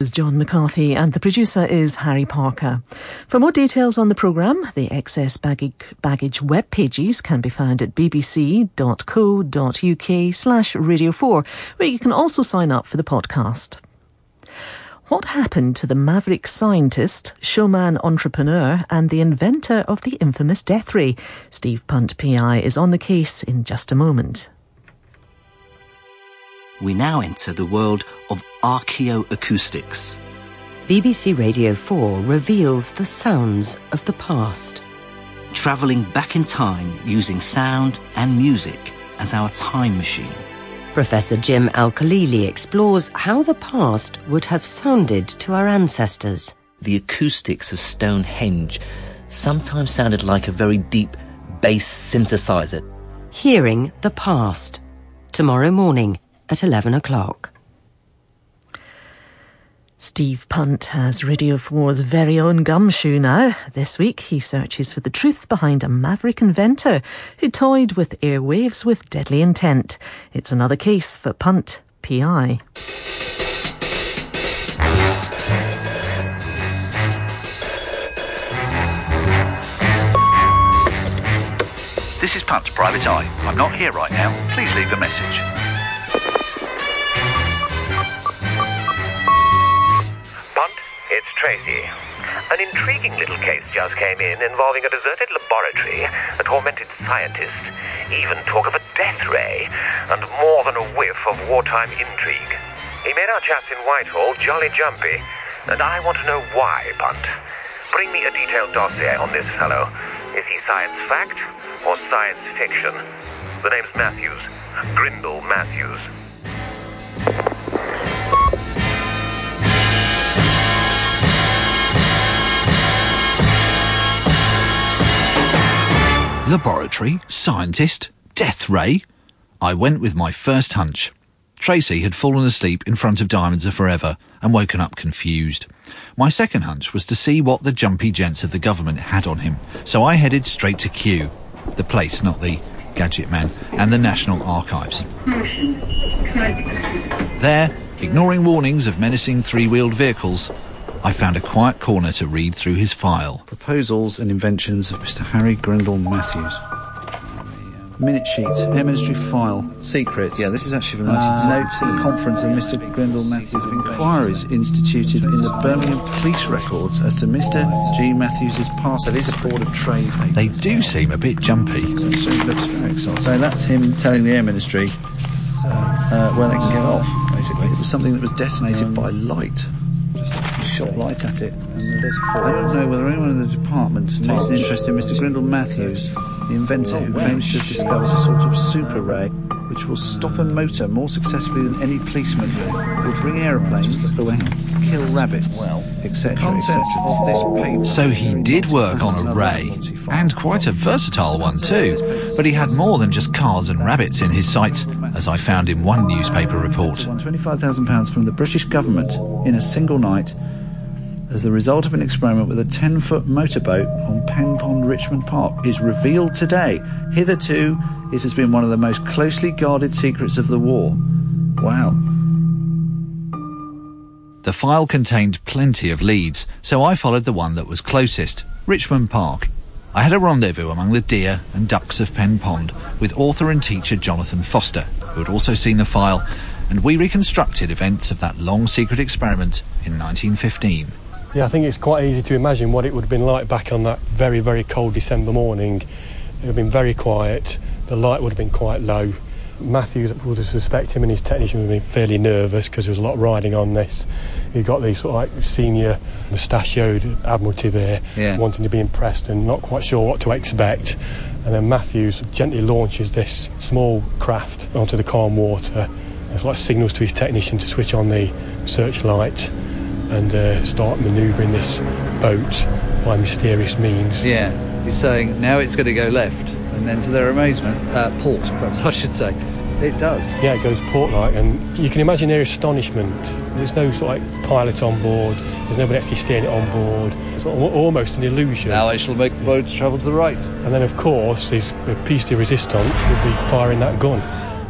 is John McCarthy and the producer is Harry Parker. For more details on the programme, the excess baggage, baggage web pages can be found at bbc.co.uk slash radio 4, where you can also sign up for the podcast. What happened to the maverick scientist, showman entrepreneur, and the inventor of the infamous death ray? Steve Punt, PI, is on the case in just a moment we now enter the world of archaeoacoustics. BBC Radio 4 reveals the sounds of the past. Travelling back in time using sound and music as our time machine. Professor Jim Al-Khalili explores how the past would have sounded to our ancestors. The acoustics of Stonehenge sometimes sounded like a very deep bass synthesizer. Hearing the past. Tomorrow morning at 11 o'clock. Steve Punt has Radio 4's very own gumshoe now. This week he searches for the truth behind a maverick inventor who toyed with airwaves with deadly intent. It's another case for Punt, PI. This is Punt's private eye. I'm not here right now. Please leave a message. It's Tracy. An intriguing little case just came in involving a deserted laboratory, a tormented scientist, even talk of a death ray, and more than a whiff of wartime intrigue. He made our chats in Whitehall jolly jumpy, and I want to know why, Punt. Bring me a detailed dossier on this fellow. Is he science fact or science fiction? The name's Matthews. Grindell Matthews. Laboratory, scientist, death ray. I went with my first hunch. Tracy had fallen asleep in front of Diamonds Are Forever and woken up confused. My second hunch was to see what the jumpy gents of the government had on him, so I headed straight to Kew, the place, not the gadget man, and the National Archives. There, ignoring warnings of menacing three-wheeled vehicles, I found a quiet corner to read through his file. Proposals and inventions of Mr. Harry Grindell Matthews. Minute sheet, Air Ministry file, secret. Yeah, this is actually from uh, notes at a conference of Mr. Grindell Matthews of inquiries instituted in the Birmingham police records as to Mr. G. Matthews's past. So these are Board of Trade. They do seem a bit jumpy. So, so, looks very so that's him telling the Air Ministry uh, where they can get off, basically. It was something that was detonated by light shot light at it. I don't know whether anyone in the department takes an interest in Mr. Grindell Matthews, the inventor who claims to have discovered a sort of super ray which will stop a motor more successfully than any policeman, will bring aeroplanes that will kill rabbits, well, etc. Contents of this paper. So he did work on a ray, and quite a versatile one too. But he had more than just cars and rabbits in his sights, as I found in one newspaper report. £25,000 from the British government in a single night as the result of an experiment with a 10 foot motorboat on Pen Pond Richmond Park is revealed today. Hitherto, it has been one of the most closely guarded secrets of the war. Wow. The file contained plenty of leads, so I followed the one that was closest Richmond Park. I had a rendezvous among the deer and ducks of Pen Pond with author and teacher Jonathan Foster, who had also seen the file, and we reconstructed events of that long secret experiment in 1915. Yeah, I think it's quite easy to imagine what it would have been like back on that very, very cold December morning. It would have been very quiet, the light would have been quite low. Matthews would have suspect him and his technician would have been fairly nervous because there was a lot of riding on this. You've got these sort of like senior mustachioed admiralty there, yeah. wanting to be impressed and not quite sure what to expect. And then Matthews gently launches this small craft onto the calm water. It's like signals to his technician to switch on the searchlight and uh, start manoeuvring this boat by mysterious means. Yeah, he's saying now it's going to go left, and then to their amazement, uh, port, perhaps I should say. It does. Yeah, it goes port-like, and you can imagine their astonishment. There's no sort of like pilot on board. There's nobody actually steering it on board. It's almost an illusion. Now I shall make the boat travel to the right. And then, of course, his piece de resistance would be firing that gun.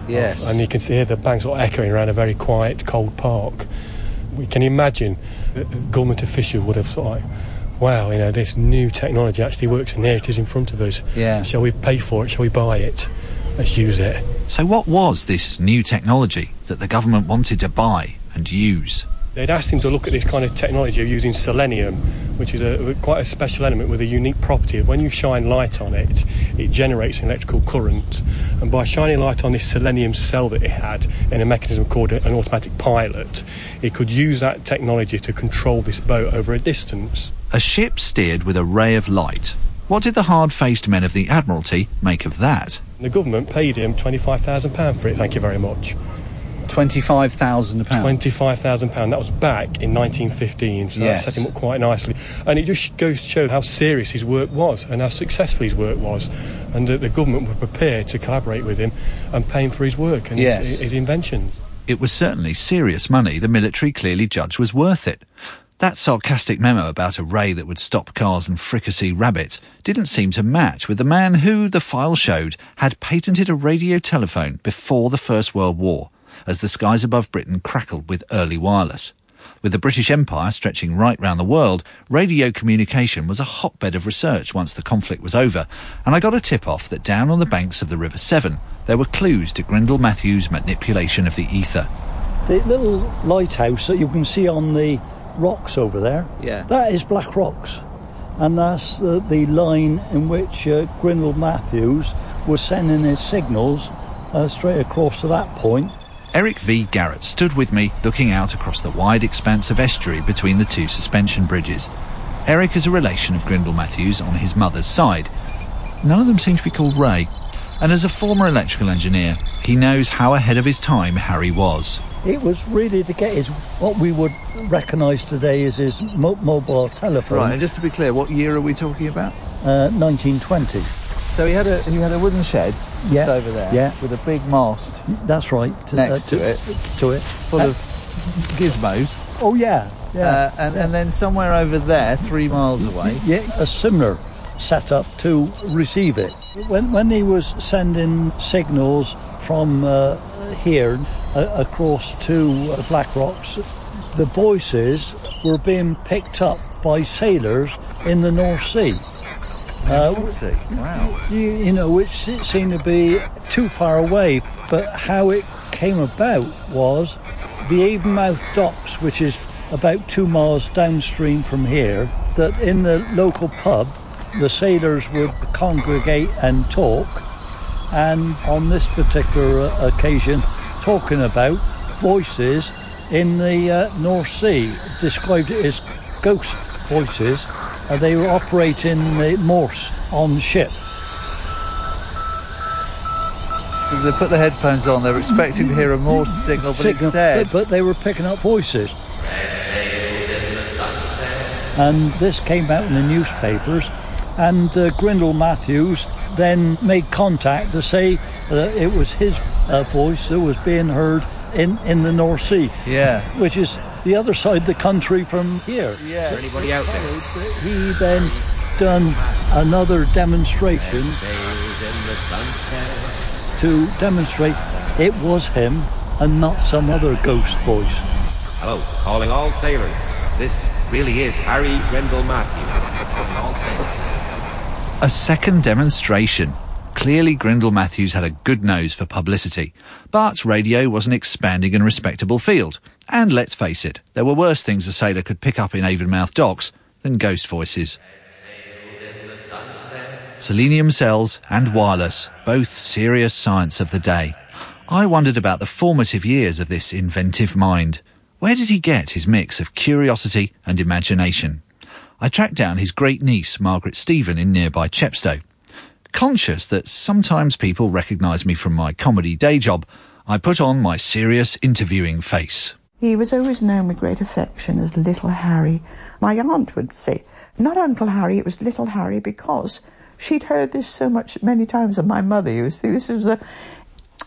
Yes. And you can hear the bang sort of echoing around a very quiet, cold park We can imagine that a government official would have thought, wow, you know, this new technology actually works, and there it is in front of us. Yeah. Shall we pay for it? Shall we buy it? Let's use it. So, what was this new technology that the government wanted to buy and use? They'd asked him to look at this kind of technology of using selenium, which is a, quite a special element with a unique property of when you shine light on it, it generates an electrical current. And by shining light on this selenium cell that it had in a mechanism called an automatic pilot, it could use that technology to control this boat over a distance. A ship steered with a ray of light. What did the hard faced men of the Admiralty make of that? The government paid him £25,000 for it, thank you very much. Twenty-five thousand pounds. Twenty-five thousand pound. That was back in 1915, so Yes. that set him up quite nicely. And it just goes to show how serious his work was and how successful his work was, and that the government were prepared to collaborate with him and pay him for his work and Yes. his, his inventions. It was certainly serious money the military clearly judged was worth it. That sarcastic memo about a ray that would stop cars and fricassee rabbits didn't seem to match with the man who, the file showed, had patented a radio telephone before the First World War, as the skies above Britain crackled with early wireless. With the British Empire stretching right round the world, radio communication was a hotbed of research once the conflict was over, and I got a tip off that down on the banks of the River Severn there were clues to Grindell Matthews' manipulation of the ether. The little lighthouse that you can see on the rocks over there, Yeah. that is Black Rocks. And that's the, the line in which uh, Grindell Matthews was sending his signals uh, straight across to that point. Eric V. Garrett stood with me looking out across the wide expanse of estuary between the two suspension bridges. Eric is a relation of Grindell Matthews on his mother's side. None of them seem to be called Ray. And as a former electrical engineer, he knows how ahead of his time Harry was. It was really to get his what we would recognise today as his mo- mobile telephone. Right, and just to be clear, what year are we talking about? Uh, 1920. So he had a he had a wooden shed just over there, yeah. with a big mast That's right. Next to it. To it. full Uh, of gizmos, Oh yeah. Yeah. uh, and and then somewhere over there, three miles away, Yeah, a similar setup to receive it. When when he was sending signals from uh, here uh, across to uh, Black Rocks, the voices were being picked up by sailors in the North Sea. Uh, wow, you, you know, which se- seemed to be too far away. But how it came about was the Avonmouth docks, which is about two miles downstream from here, that in the local pub, the sailors would congregate and talk. And on this particular uh, occasion, talking about voices in the uh, North Sea, described it as ghost voices. Uh, they were operating the Morse on ship. they put the headphones on. They were expecting to hear a Morse signal, but signal, instead, but, but they were picking up voices. And this came out in the newspapers, and uh, Grindell Matthews then made contact to say that it was his uh, voice that was being heard in, in the North Sea, yeah, which is the other side of the country from here. yeah. Anybody out there? He then done another demonstration to demonstrate it was him and not some other ghost voice. Hello, calling all sailors. This really is Harry Rendell Matthews. All sailors. A second demonstration. Clearly, Grindell Matthews had a good nose for publicity. But radio was an expanding and respectable field. And let's face it, there were worse things a sailor could pick up in Avonmouth docks than ghost voices. Selenium cells and wireless, both serious science of the day. I wondered about the formative years of this inventive mind. Where did he get his mix of curiosity and imagination? I tracked down his great niece, Margaret Stephen, in nearby Chepstow. Conscious that sometimes people recognise me from my comedy day job, I put on my serious interviewing face. He was always known with great affection as Little Harry. My aunt would say, not Uncle Harry, it was Little Harry because she'd heard this so much many times, and my mother used to. This is a.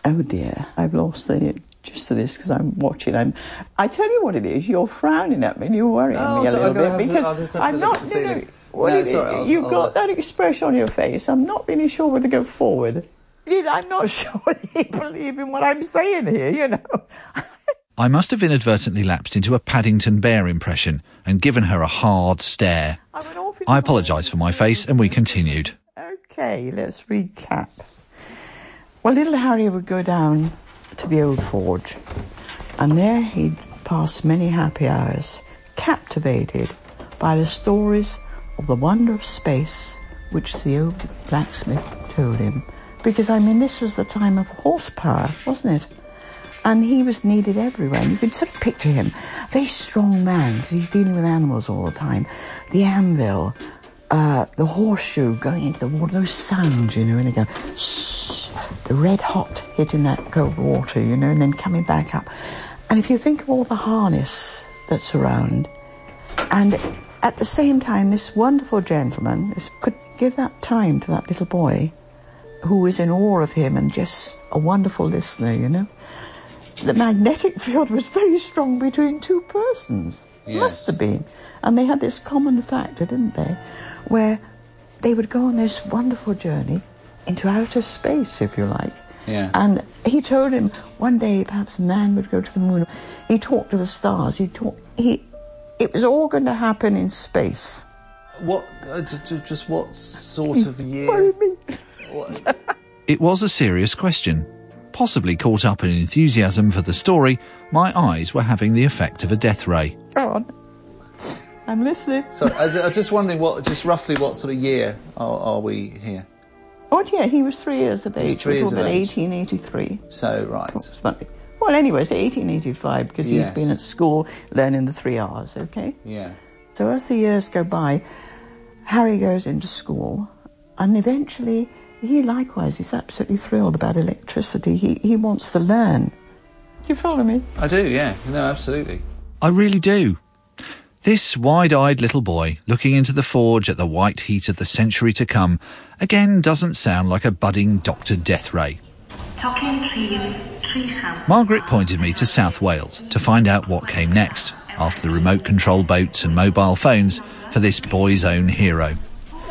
Oh dear, I've lost the just to this because I'm watching. I'm. I tell you what it is. You're frowning at me. and You're worrying No, me a so little I'm gonna bit have to- because I'll just have to I'm look not. At the no, no, ceiling. what No, it is, sorry, I'll- you've I'll- got that expression on your face. I'm not really sure whether to go forward. I'm not sure whether you believe in what I'm saying here. You know. I must have inadvertently lapsed into a Paddington Bear impression and given her a hard stare. I apologise for my face and we continued. Okay, let's recap. Well, little Harry would go down to the old forge, and there he'd pass many happy hours, captivated by the stories of the wonder of space which the old blacksmith told him. Because, I mean, this was the time of horsepower, wasn't it? And he was needed everywhere. And you can sort of picture him, a very strong man, because he's dealing with animals all the time. The anvil, uh, the horseshoe going into the water, those sounds, you know, and they go, shh, the red hot hitting that cold water, you know, and then coming back up. And if you think of all the harness that's around, and at the same time, this wonderful gentleman could give that time to that little boy who was in awe of him and just a wonderful listener, you know. The magnetic field was very strong between two persons. Yes. Must have been. And they had this common factor, didn't they? Where they would go on this wonderful journey into outer space, if you like. Yeah. And he told him one day perhaps man would go to the moon. He talked to the stars. He talked. He. It was all going to happen in space. What? Uh, j- j- just what sort of year? Worry me. It was a serious question. Possibly caught up in enthusiasm for the story, my eyes were having the effect of a death ray. Go on. I'm listening. So I was- just wondering what, just roughly what sort of year are, are we here? Oh yeah, he was three years of He was age. three years of age. 1883. So right. Approximately. Well, anyway, it's 1885 because he's been at school learning the three R's. Okay. Yeah. So as the years go by, Harry goes into school, and eventually he likewise is absolutely thrilled about electricity. He he wants to learn. Do you follow me? I do. Yeah. No, absolutely. I really do. This wide eyed little boy looking into the forge at the white heat of the century to come again doesn't sound like a budding Dr. Deathray. Talking trees, tree sound. Margaret pointed me to South Wales to find out what came next after the remote control boats and mobile phones for this boy's own hero.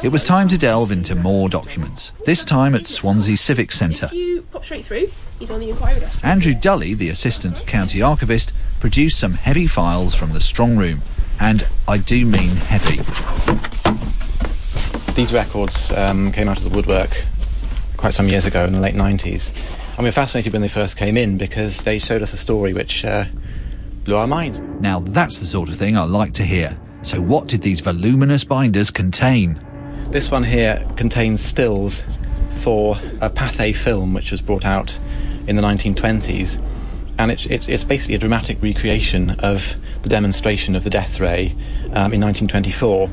It was time to delve into more documents, this time at Swansea Civic Centre. If you pop straight through, he's on the inquiry desk. Andrew Dulley, the assistant county archivist, produced some heavy files from the strong room, and I do mean heavy. These records um, came out of the woodwork quite some years ago in the late 90s. And we were fascinated when they first came in because they showed us a story which uh, blew our mind. Now that's the sort of thing I like to hear. So what did these voluminous binders contain? This one here contains stills for a Pathé film which was brought out in the 1920s. And it's, it's, it's basically a dramatic recreation of the demonstration of the death ray um, in 1924.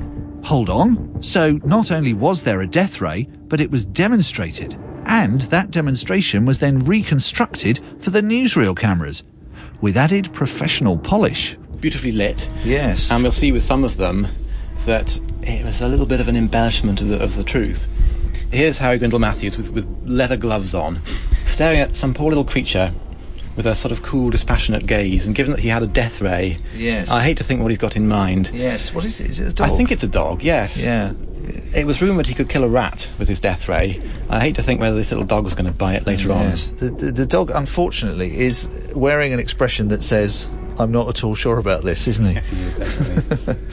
Hold on. So not only was there a death ray, but it was demonstrated. And that demonstration was then reconstructed for the newsreel cameras with added professional polish. Beautifully lit. Yes. And we'll see with some of them that it was a little bit of an embellishment of the, of the truth. Here's Harry Grindell Matthews with, with leather gloves on, staring at some poor little creature with a sort of cool, dispassionate gaze. And given that he had a death ray, Yes. I hate to think what he's got in mind. Yes. What is it? Is it a dog? I think it's a dog, yes. Yeah. It was rumoured he could kill a rat with his death ray. I hate to think whether this little dog was going to buy it later on. The, the, the dog, unfortunately, is wearing an expression that says, "I'm not at all sure about this," isn't he? Yes, he is, definitely.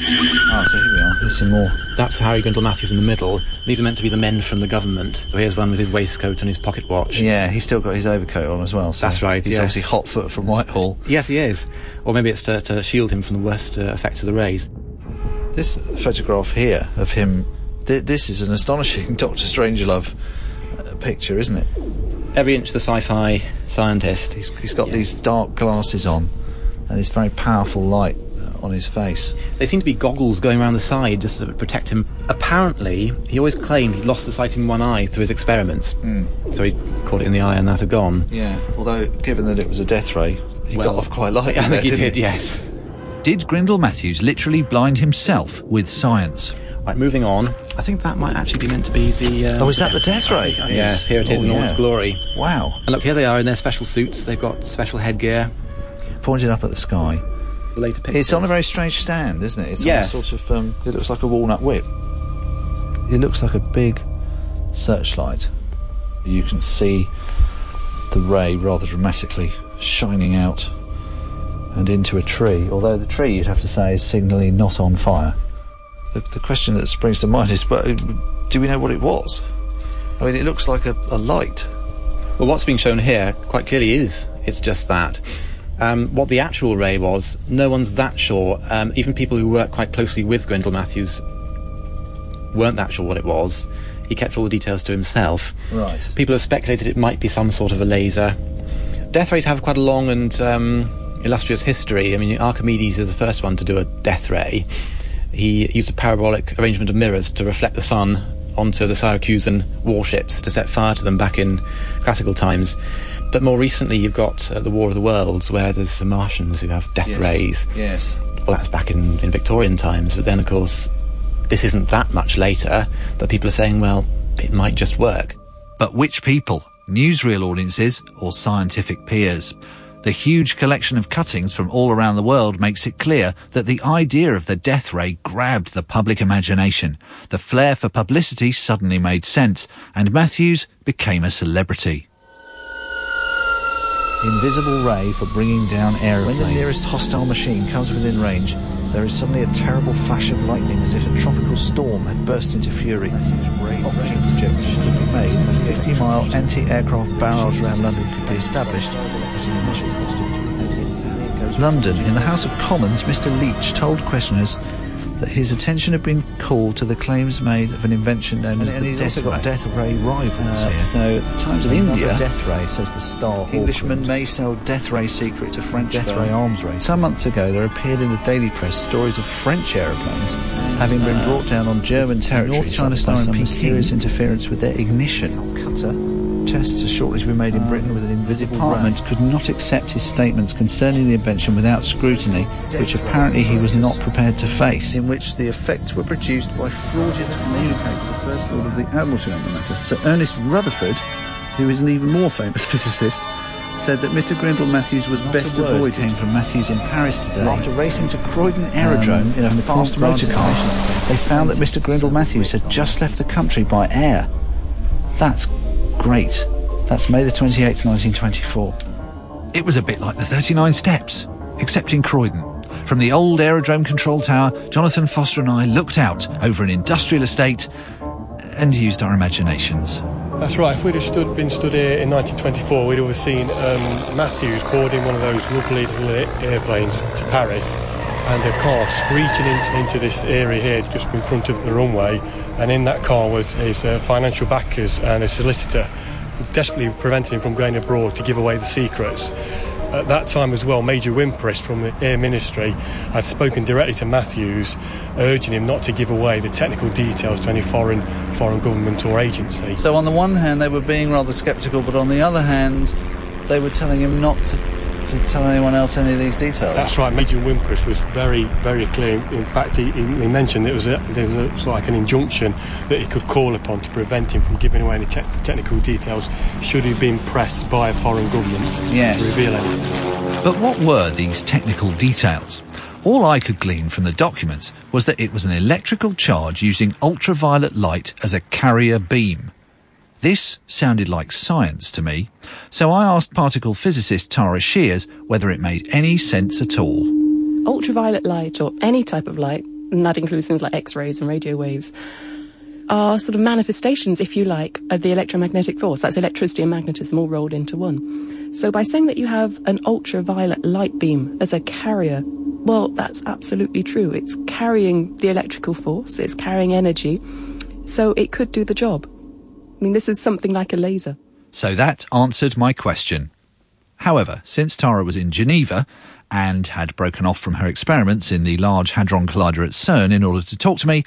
Ah, so here we are. There's some more. on. That's Harry Grindell Matthews in the middle. These are meant to be the men from the government. Here's one with his waistcoat and his pocket watch. Yeah, he's still got his overcoat on as well. So That's right, He's yes. obviously hot foot from Whitehall. Yes, he is. Or maybe it's to, to shield him from the worst uh, effects of the rays. This photograph here of him, th- this is an astonishing Doctor Strangelove uh, picture, isn't it? Every inch the sci-fi scientist. He's, he's got these dark glasses on and this very powerful light uh, on his face. They seem to be goggles going around the side just to protect him. Apparently, he always claimed he'd lost the sight in one eye through his experiments. So he caught it in the eye and that had gone. Yeah, although given that it was a death ray, he Well, got off quite lightly. I think there, he did, yes. Did Grindell Matthews literally blind himself with science? Right, moving on. I think that might actually be meant to be the. Uh, Oh, is that the death ray? Yes, here it is Oh, in all yeah. its glory. Wow. And look, here they are in their special suits. They've got special headgear. Pointing up at the sky. The later pictures. It's on a very strange stand, isn't it? It's Yes. on a sort of, um, it looks like a walnut whip. It looks like a big searchlight. You can see the ray rather dramatically shining out and into a tree, although the tree, you'd have to say, is signally not on fire. The, the question that springs to mind is, but do we know what it was? I mean, it looks like a, a light. Well, what's being shown here quite clearly is it's just that. Um, what the actual ray was, no one's that sure. Um, even people who work quite closely with Grindell Matthews weren't that sure what it was. He kept all the details to himself. Right. People have speculated it might be some sort of a laser. Death rays have quite a long and um, illustrious history. I mean, Archimedes is the first one to do a death ray. He used a parabolic arrangement of mirrors to reflect the sun onto the Syracusan warships to set fire to them back in classical times. But more recently, you've got uh, the War of the Worlds, where there's the Martians who have death Yes. rays. Yes. Well, that's back in, in Victorian times, but then, of course, this isn't that much later that people are saying, well, it might just work. But which people? Newsreel audiences or scientific peers? The huge collection of cuttings from all around the world makes it clear that the idea of the death ray grabbed the public imagination. The flair for publicity suddenly made sense, and Matthews became a celebrity. Invisible ray for bringing down aeroplanes. When the nearest hostile machine comes within range, there is suddenly a terrible flash of lightning as if a tropical storm had burst into fury. Projectors could be made. And a 50-mile anti-aircraft barrage around London could be established as an initial cost of London, in the House of Commons, Mr Leach told questioners that his attention had been called to the claims made of an invention known as And the he's death also got ray. death ray rivals Uh, here. So, at the Times of India, death ray, says the Star Englishmen may sell death ray secret to French Death firm. ray arms race. Some months ago, there appeared in the daily press stories of French aeroplanes having been brought down on German territory. North China Star and some mysterious interference with their ignition. Cutter. Tests are shortly to be made in Britain with an invisible Parliament could not accept his statements concerning the invention without scrutiny, which apparently he was not prepared to face. In which the effects were produced by fraudulent communicating the First Lord of the Admiralty on the matter. Sir Ernest Rutherford, who is an even more famous physicist, said that Mr. Grindell Matthews was Not best avoided. Came from Matthews in Paris today. After racing to Croydon Um, Aerodrome in a fast motor car, they found that Mr. Grindell Matthews had just left the country by air. That's great. That's May the 28th, 1924. It was a bit like the 39 Steps, except in Croydon. From the old aerodrome control tower, Jonathan Foster and I looked out over an industrial estate and used our imaginations. That's right. If we'd have stood, been stood here in 1924, we'd have seen um, Matthews boarding one of those lovely little airplanes to Paris, and a car screeching into, this area here, just in front of the runway. And in that car was his uh, financial backers and a solicitor, desperately preventing him from going abroad to give away the secrets. At that time as well, Major Wimpress from the Air Ministry had spoken directly to Matthews, urging him not to give away the technical details to any foreign foreign government or agency. So on the one hand, they were being rather sceptical, but on the other hand, they were telling him not to, to tell anyone else any of these details. That's right. Major Wimpress was very, very clear. In fact, he, he he mentioned it was a, there was a, sort of like an injunction that he could call upon to prevent him from giving away any te- technical details should he be pressed by a foreign government Yes. to reveal anything. But what were these technical details? All I could glean from the documents was that it was an electrical charge using ultraviolet light as a carrier beam. This sounded like science to me, so I asked particle physicist Tara Shears whether it made any sense at all. ultraviolet light or any type of light, and that includes things like X-rays and radio waves, are sort of manifestations, if you like, of the electromagnetic force. That's electricity and magnetism all rolled into one. So by saying that you have an ultraviolet light beam as a carrier, well, that's absolutely true. It's carrying the electrical force, it's carrying energy, so it could do the job. I mean, this is something like a laser. So that answered my question. However, since Tara was in Geneva and had broken off from her experiments in the Large Hadron Collider at CERN in order to talk to me,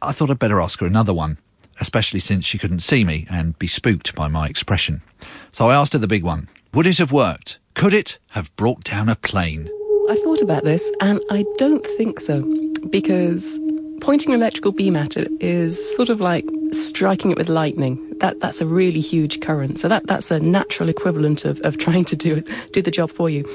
I thought I'd better ask her another one, especially since she couldn't see me and be spooked by my expression. So I asked her the big one. Would it have worked? Could it have brought down a plane? I thought about this, and I don't think so, because pointing an electrical beam at it is sort of like striking it with lightning. That that's a really huge current, so that that's a natural equivalent of, of trying to do do the job for you,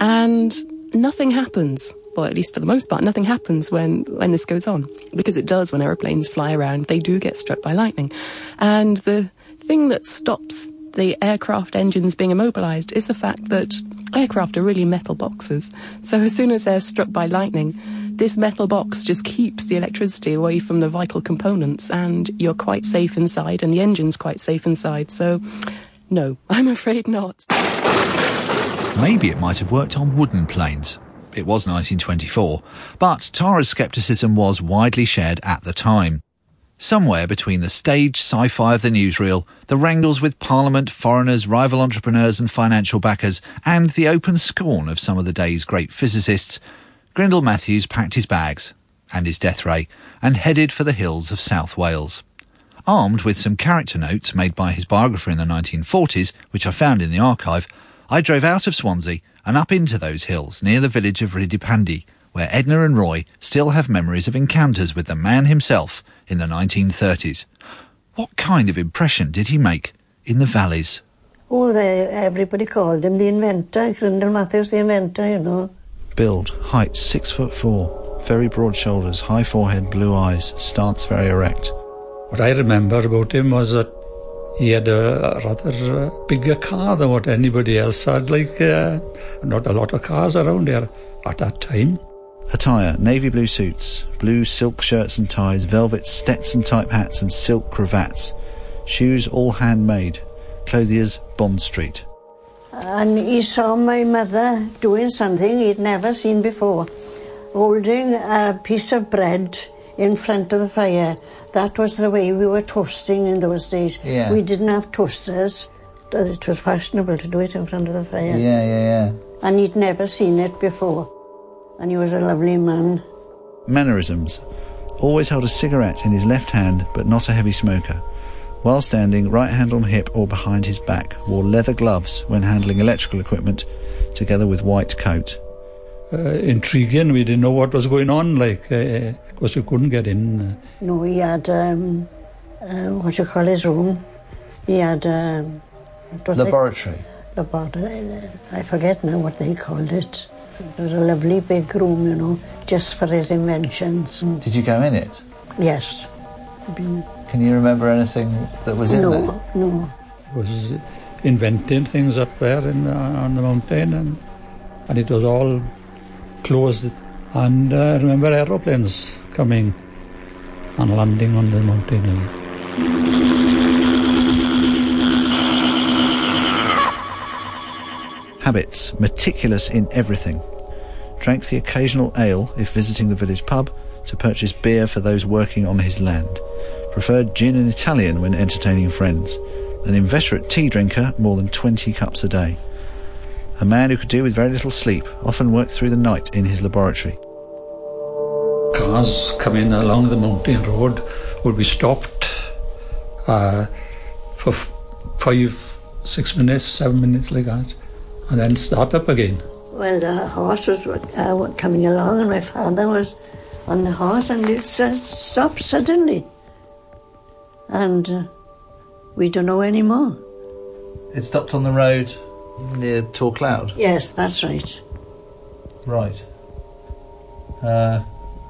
and nothing happens. Well, at least for the most part, nothing happens when when this goes on, because it does when aeroplanes fly around. They do get struck by lightning, and the thing that stops the aircraft engines being immobilized is the fact that aircraft are really metal boxes. So as soon as they're struck by lightning, this metal box just keeps the electricity away from the vital components and you're quite safe inside and the engine's quite safe inside. So no, I'm afraid not. Maybe it might have worked on wooden planes. It was 1924, but Tara's scepticism was widely shared at the time. Somewhere between the stage sci-fi of the newsreel, the wrangles with Parliament, foreigners, rival entrepreneurs and financial backers, and the open scorn of some of the day's great physicists, Grindell Matthews packed his bags and his death ray and headed for the hills of South Wales. Armed with some character notes made by his biographer in the 1940s, which I found in the archive, I drove out of Swansea and up into those hills near the village of Rhydypandy, where Edna and Roy still have memories of encounters with the man himself in the 1930s. What kind of impression did he make in the valleys? Oh, they, everybody called him the inventor, Grindell Matthews the inventor, you know. Build, height six foot four, very broad shoulders, high forehead, blue eyes, stance very erect. What I remember about him was that he had a rather uh, bigger car than what anybody else had. Like, uh, not a lot of cars around here at that time. Attire navy blue suits, blue silk shirts and ties, velvet Stetson type hats, and silk cravats. Shoes all handmade. Clothiers, Bond Street. And he saw my mother doing something he'd never seen before, holding a piece of bread in front of the fire. That was the way we were toasting in those days. Yeah. We didn't have toasters. It was fashionable to do it in front of the fire. Yeah, yeah, yeah. And he'd never seen it before. And he was a lovely man. Mannerisms. Always held a cigarette in his left hand, but not a heavy smoker. While standing, right hand on hip or behind his back, wore leather gloves when handling electrical equipment, together with white coat. Uh, intriguing, we didn't know what was going on, like, because we couldn't get in. Uh, No, he had, um, uh, what you call his room. He had, um, what was it? Laboratory. Laboratory. I forget now what they called it. It was a lovely big room, you know, just for his inventions. And Did you go in it? yes. Can you remember anything that was in no, there? no. was inventing things up there in, uh, on the mountain, and, and it was all closed. And uh, I remember aeroplanes coming and landing on the mountain. And Habits, meticulous in everything. Drank the occasional ale if visiting the village pub to purchase beer for those working on his land. Preferred gin and Italian when entertaining friends. An inveterate tea drinker, more than 20 cups a day. A man who could do with very little sleep, often worked through the night in his laboratory. cars coming along the mountain road would be stopped uh, for f- five, six minutes, seven minutes like that, and then start up again. Well, the horse was uh, coming along, and my father was on the horse, and it uh, stopped suddenly. And uh, we don't know anymore. It stopped on the road near Tor Clawdd. Yes, that's right. Right. Uh,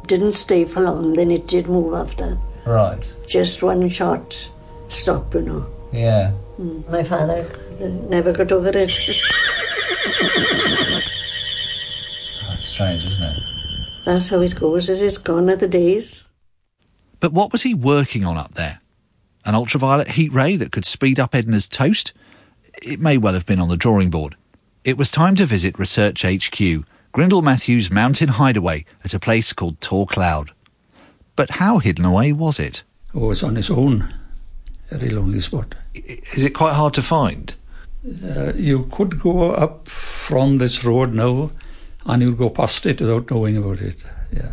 Didn't stay for long, then it did move after. right. Just one short stop, you know. Yeah. Mm. My father never got over it. That's strange, isn't it? That's how it goes, is it? Gone are the days. But what was he working on up there? An ultraviolet heat ray that could speed up Edna's toast? It may well have been on the drawing board. It was time to visit Research HQ, Grindell Matthews' mountain hideaway at a place called Tor Clawdd. But how hidden away was it? Oh, it's on its own. A Very lonely spot. Is it quite hard to find? Uh, you could go up from this road now, and you'll go past it without knowing about it. Yeah.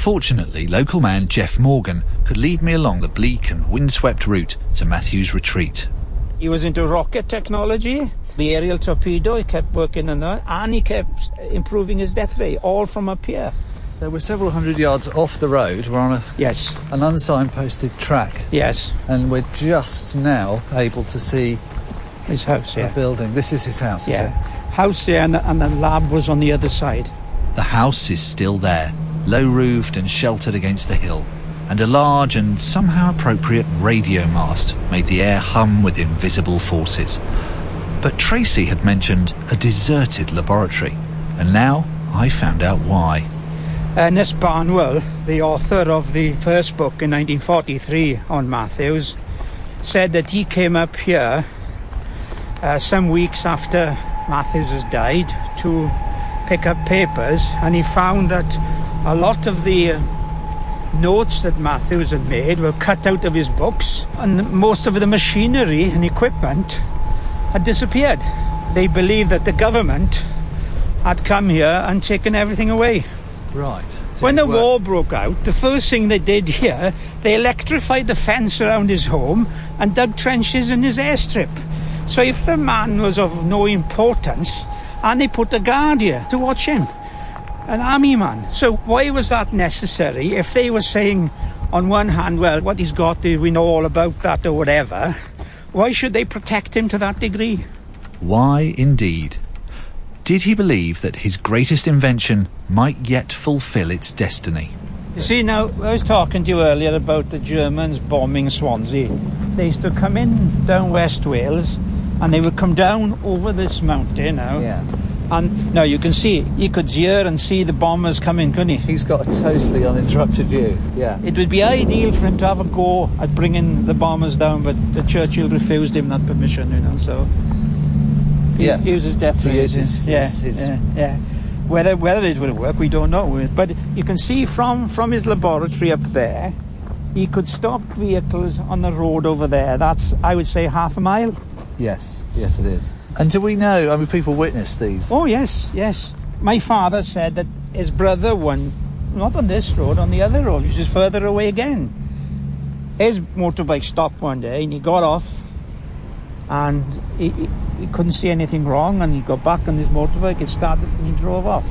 Fortunately, local man Jeff Morgan could lead me along the bleak and windswept route to Matthews' retreat. He was into rocket technology, the aerial torpedo, he kept working on that, and he kept improving his death ray, all from up here. There we're several hundred yards off the road. We're on a yes an unsignposted track. Yes. And we're just now able to see his house. The Yeah. building. This is his house. Is Yeah. it? House there, and, and the lab was on the other side. The house is still there, low roofed and sheltered against the hill, and a large and somehow appropriate radio mast made the air hum with invisible forces. But Tracy had mentioned a deserted laboratory, and now I found out why. Ernest Barwell, the author of the first book in 1943 on Matthews, said that he came up here uh, some weeks after Matthews died to pick up papers, and he found that a lot of the uh, notes that Matthews had made were cut out of his books, and most of the machinery and equipment had disappeared. They believed that the government had come here and taken everything away. Right. When the war broke out, the first thing they did here, they electrified the fence around his home and dug trenches in his airstrip. So if the man was of no importance, and they put a guard here to watch him, an army man. So why was that necessary if they were saying, on one hand, well, what he's got, we know all about that or whatever, why should they protect him to that degree? Why indeed? Did he believe that his greatest invention might yet fulfill its destiny? You see, now, I was talking to you earlier about the Germans bombing Swansea. They used to come in down West Wales and they would come down over this mountain now. Yeah. And now you can see, he could hear and see the bombers coming, couldn't he? He's got a totally uninterrupted view. Yeah. It would be ideal for him to have a go at bringing the bombers down, but Churchill refused him that permission, you know, so. He Yeah. uses death To use his- yeah, his- his- yeah, yeah. Whether whether it will work, we don't know. But you can see from from his laboratory up there, he could stop vehicles on the road over there. That's I would say half a mile. Yes, yes, it is. And do we know? I mean, people witness these. Oh yes, yes. My father said that his brother won, not on this road, on the other road, which is further away again. His motorbike stopped one day, and he got off, and he, he, he couldn't see anything wrong, and he got back on his motorbike. It started, and he drove off.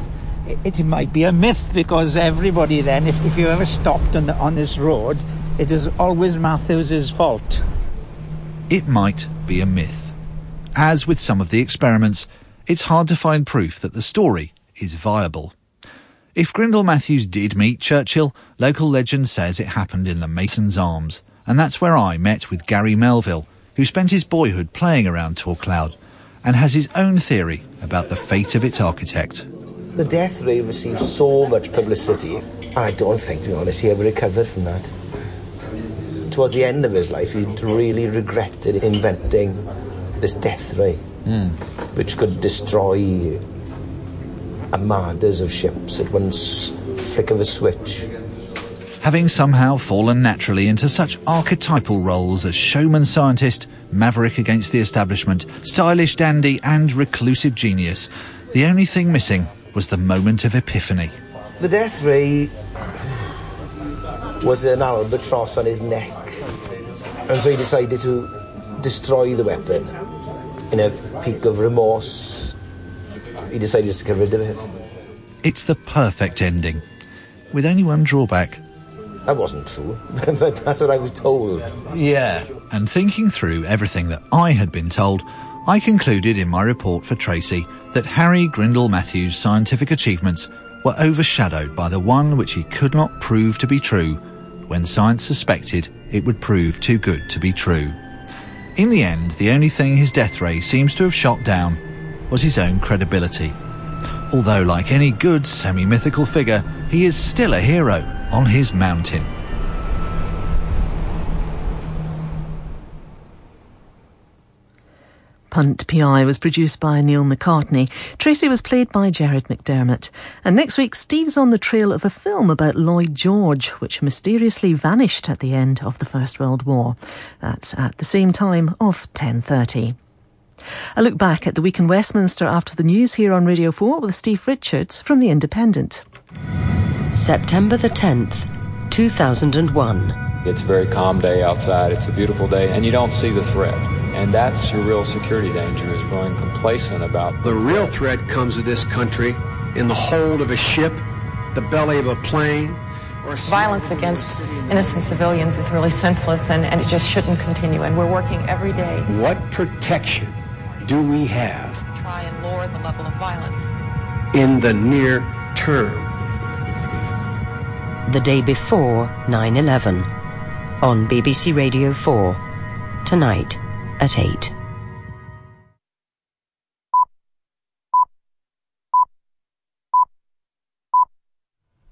It, it might be a myth because everybody then, if, if you ever stopped on the, on this road, it is always Matthews's fault. It might be a myth. As with some of the experiments, it's hard to find proof that the story is viable. If Grindell Matthews did meet Churchill, local legend says it happened in the Mason's Arms, and that's where I met with Gary Melville, who spent his boyhood playing around Tor Clawdd and has his own theory about the fate of its architect. The death ray received so much publicity, I don't think, to be honest, he ever recovered from that. Towards the end of his life, he really regretted inventing this death ray, hmm. which could destroy armadas of ships at one flick of a switch. Having somehow fallen naturally into such archetypal roles as showman scientist, maverick against the establishment, stylish dandy, and reclusive genius, the only thing missing was the moment of epiphany. The death ray was an albatross on his neck, and so he decided to destroy the weapon. In a peak of remorse, he decided to get rid of it. It's the perfect ending, with only one drawback. That wasn't true, but that's what I was told. Yeah. And thinking through everything that I had been told, I concluded in my report for Tracy that Harry Grindell Matthews' scientific achievements were overshadowed by the one which he could not prove to be true when science suspected it would prove too good to be true. In the end, the only thing his death ray seems to have shot down was his own credibility. Although, like any good semi mythical figure, he is still a hero on his mountain. Punt PI was produced by Neil McCartney. Tracy was played by Jared McDermott. And next week, Steve's on the trail of a film about Lloyd George, which mysteriously vanished at the end of the First World War. That's at the same time of 10.30. A look back at the week in Westminster after the news here on Radio 4 with Steve Richards from The Independent. September the 10th, 2001. It's a very calm day outside. It's a beautiful day, and you don't see the threat. And that's your real security danger is growing complacent about The real threat comes to this country in the hold of a ship, the belly of a plane, or Violence against innocent civilians is really senseless and, and it just shouldn't continue. And we're working every day what protection do we have to try and lower the level of violence. in the near term? The Day Before 9 11 on BBC Radio 4 tonight at 8.